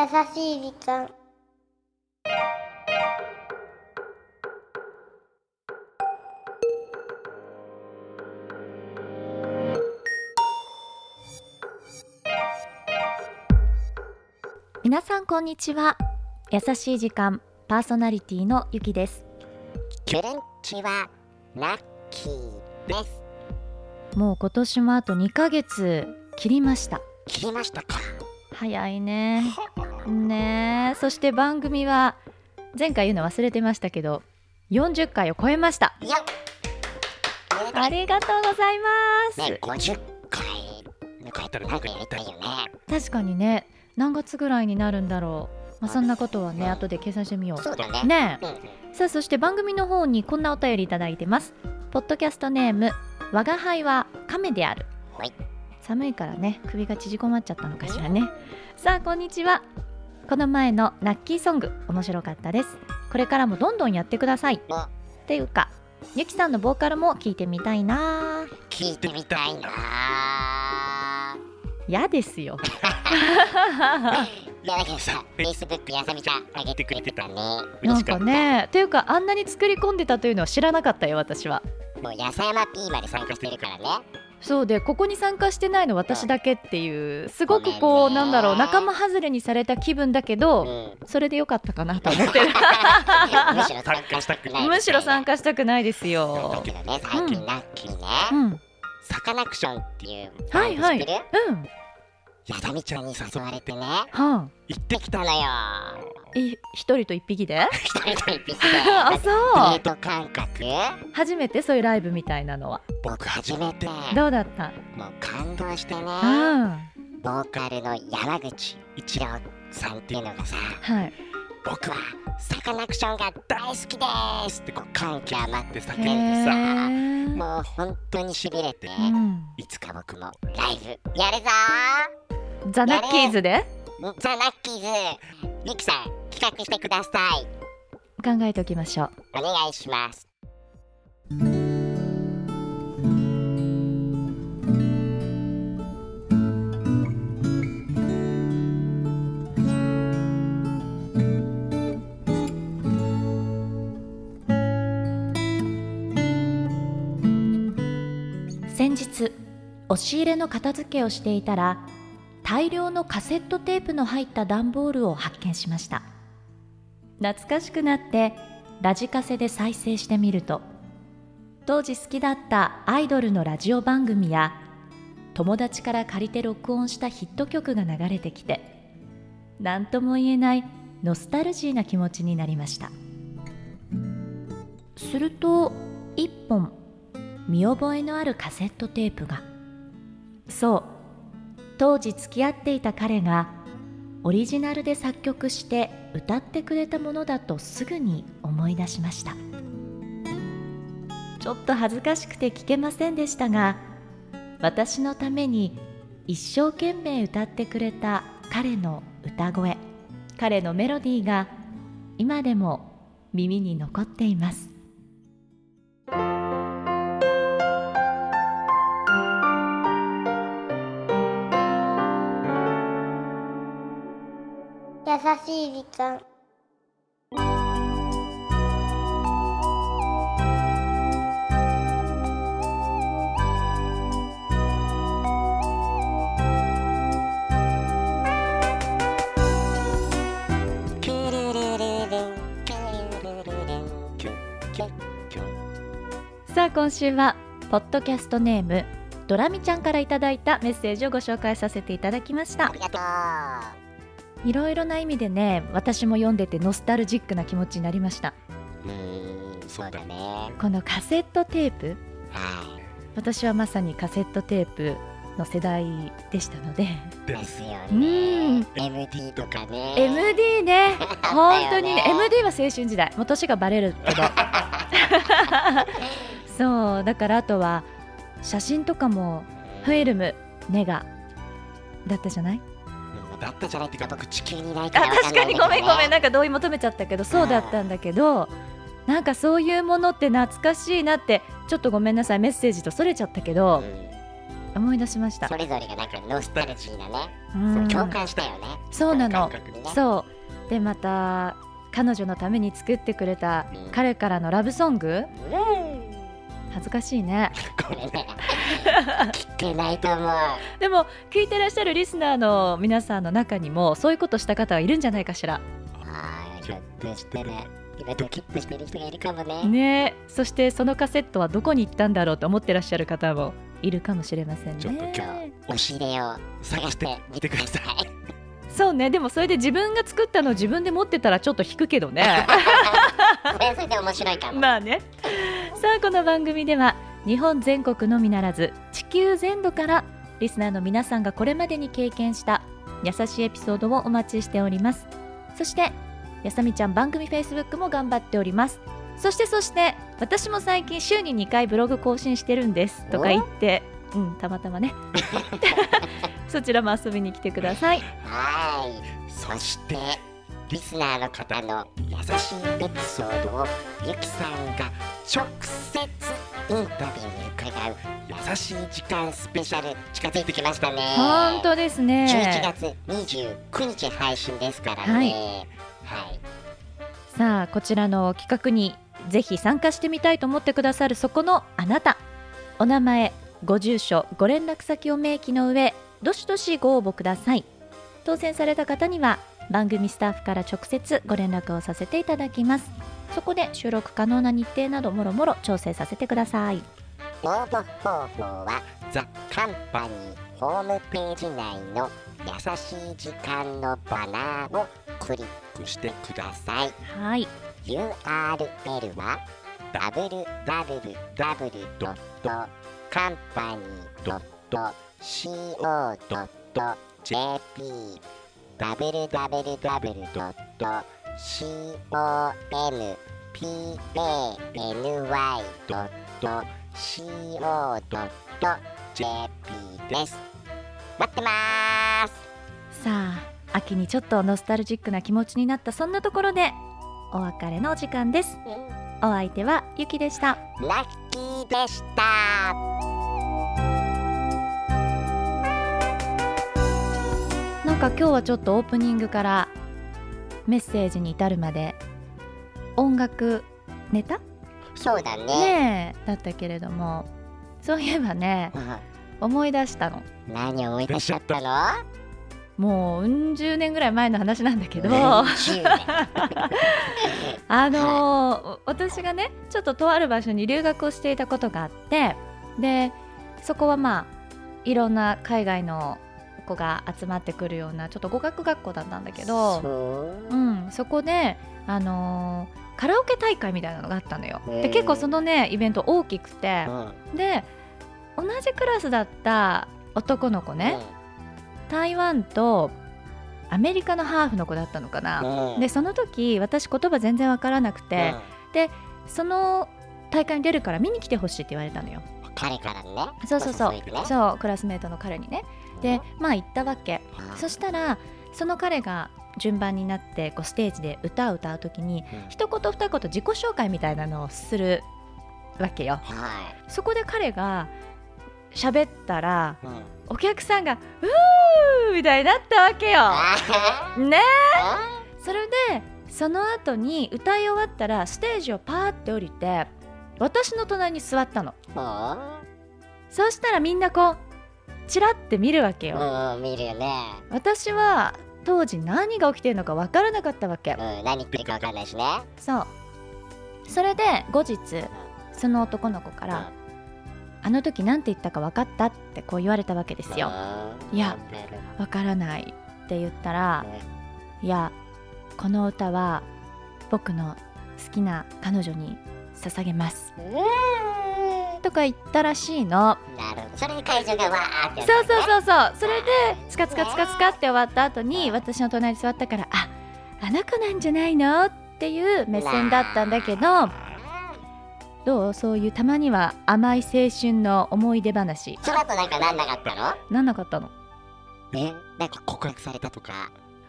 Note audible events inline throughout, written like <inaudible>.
優しい時間。皆さんこんにちは。優しい時間パーソナリティのゆきです。キュレンチはラッキーです。もう今年もあと2ヶ月切りました。切りましたか。早いねねえ。そして番組は前回言うの忘れてましたけど40回を超えました。ありがとうございます、ね50回超えたらなんかやりたいよね。確かにね何月ぐらいになるんだろう、まあ、そんなことはね後で計算してみよそうだね。うねさあそして番組の方にこんなお便りいただいてます。ポッドキャストネーム我が輩は亀である。はい。寒いからね首が縮こまっちゃったのかしらね。さあこんにちはこの前のラッキーソング面白かったです。これからもどんどんやってください。おっていうかゆきさんのボーカルも聞いてみたいな。聞いてみたいな。嫌ですよ。いやだけどさ Facebook やさみちゃんあげてくれてたね。なんかねっていうかあんなに作り込んでたというのは知らなかったよ私は。もうやさやま P まで参加してるからねそうでここに参加してないの私だけっていうすごくこうなんだろう仲間外れにされた気分だけうどん。それでよかったかなと思ってる。むしろ参加したくないむしろ参加したくないですだよけどね最近ラッキーね、うん。サカナクションっていうはいはい。バンド知ってる？うんやさみちゃんに誘われて。ねはあ。行ってきたのよ。い一人と一匹で？一人と一匹で。<laughs> あデそう。ート感覚？初めてそういうライブみたいなのは。僕初めて。どうだった？もう感動してね。うん。ボーカルの山口一郎さんっていうのがさはい。僕はサカナクションが大好きですってこう感極まって叫んへでさー。もう本当にしびれて、うん。いつか僕もライブやるぞザ・ナッキーズで？ーザ・ナッキーズ。ミキさん企画してください。考えておきましょう。お願いします。先日押し入れの片付けをしていたら大量のカセットテープの入った段ボールを発見しました。懐かしくなってラジカセで再生してみると当時好きだったアイドルのラジオ番組や友達から借りて録音したヒット曲が流れてきて何とも言えないノスタルジーな気持ちになりました。すると一本見覚えのあるカセットテープがそう当時付き合っていた彼がオリジナルで作曲して歌ってくれたものだとすぐに思い出しました。ちょっと恥ずかしくて聞けませんでしたが私のために一生懸命歌ってくれた彼の歌声彼のメロディーが今でも耳に残っています。優しい時間。さあ今週はポッドキャストネームドラミちゃんからいただいたメッセージをご紹介させていただきました。ありがとういろいろな意味でね私も読んでてノスタルジックな気持ちになりました。うーんそうだね。はこのカセットテープ。い。私はまさにカセットテープの世代でしたので。ですようねん MD とかね。MD ね。本当にね。<laughs> MD は青春時代。もう年がバレるけど。<laughs> そう。だからあとは写真とかもフィルムネガだったじゃない？うんだったじゃないっていうか僕地球にないあから確かにごめんごめん。なんか同意求めちゃったけどそうだったんだけどなんかそういうものって懐かしいなってちょっとごめんなさいメッセージとそれちゃったけど思い出しました。それぞれがなんかノスタルジーなね、うん。共感したよね。そうなの。ね。そう。でまた彼女のために作ってくれたうん。彼からのラブソング？うん。恥ずかしいね。これね <laughs> 聞けないと思うでも聞いてらっしゃるリスナーの皆さんの中にもそういうことした方はいるんじゃないかしらああひょっとしたら今ドキッとしてる人がいるかもねねそしてそのカセットはどこに行ったんだろうと思ってらっしゃる方もいるかもしれませんねちょっと今日押し入れを探してみてくださいそうねでもそれで自分が作ったのを自分で持ってたらちょっと引くけどねそれで面白いかも、まあねさあこの番組では日本全国のみならず球全土からリスナーの皆さんがこれまでに経験した優しいエピソードをお待ちしております。そしてやさみちゃん番組 Facebook も頑張っております。そしてそして私も最近週に2回ブログ更新してるんです。とか言ってうんたまたまね。<laughs> そちらも遊びに来てください。はーい。そしてリスナーの方の優しいエピソードをゆきさんが直接インタビューに伺う優しい時間スペシャル近づいてきましたね。本当ですね。11月29日配信ですからね。はい。はい。さあこちらの企画にぜひ参加してみたいと思ってくださるそこのあなた。お名前ご住所ご連絡先を明記の上どしどしご応募ください。当選された方には番組スタッフから直接ご連絡をさせていただきます。そこで収録可能な日程などもろもろ調整させてください応募方法はザ・カンパニーホームページ内の優しい時間のバナーをクリックしてください。はい。URL は www.company.co.jp www.company.co.jp です。待ってまーす。さあ秋にちょっとノスタルジックな気持ちになったそんなところでお別れのお時間です。お相手はゆきでした。ラッキーでした。なんか今日はちょっとオープニングからメッセージに至るまで音楽ネタそうだね。ねえだったけれども。そういえばね思い出したの。うん何思い出しちゃったの？もううん十年ぐらい前の話なんだけど。10年。あのー私がねちょっととある場所に留学をしていたことがあって。でそこはまあいろんな海外の子が集まってくるようなちょっと語学学校だったんだけどそう。うん、そこで、あのーカラオケ大会みたいなのがあったのよ。へー。で結構そのねイベント大きくてうん。で同じクラスだった男の子ね、台湾とアメリカのハーフの子だったのかな。うん。でその時私言葉全然わからなくて、その大会に出るから見に来てほしいって言われたのよ。うん彼からね。そうそうそう。お誘いでね。そうクラスメートの彼にね。でまあ行ったわけ。うんそしたらその彼が順番になってこうステージで歌を歌う時にうん。一言二言自己紹介みたいなのをするわけよ。はそこで彼が喋ったらいうん。お客さんが「うー!」みたいになったわけよ。あねー。それでその後に歌い終わったらステージをパーって降りて私の隣に座ったの。あそうしたらみんなこうチラって見るわけよ。うんうん見るよね。私は当時何が起きてるのか分からなかったわけ。うん何言ってるかわかんないしね。そう。それで後日その男の子から「あの時何て言ったか分かった?」ってこう言われたわけですよ。うん。いや分からないって言ったらね「いやこの歌は僕の好きな彼女に捧げます。う」とか言ったらしいの。んなるそれで会場がわーってそうそうそうそうそれでスカスカスカスカって終わった後に私の隣に座ったから「ああの子なんじゃないの?」っていう目線だったんだけどどうそういうたまには甘い青春の思い出話その後なんかなんなかったのなんなかったのねなんか告白されたとか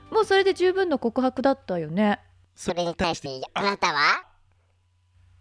もうそれで十分の告白だったよねそれに対してあなたは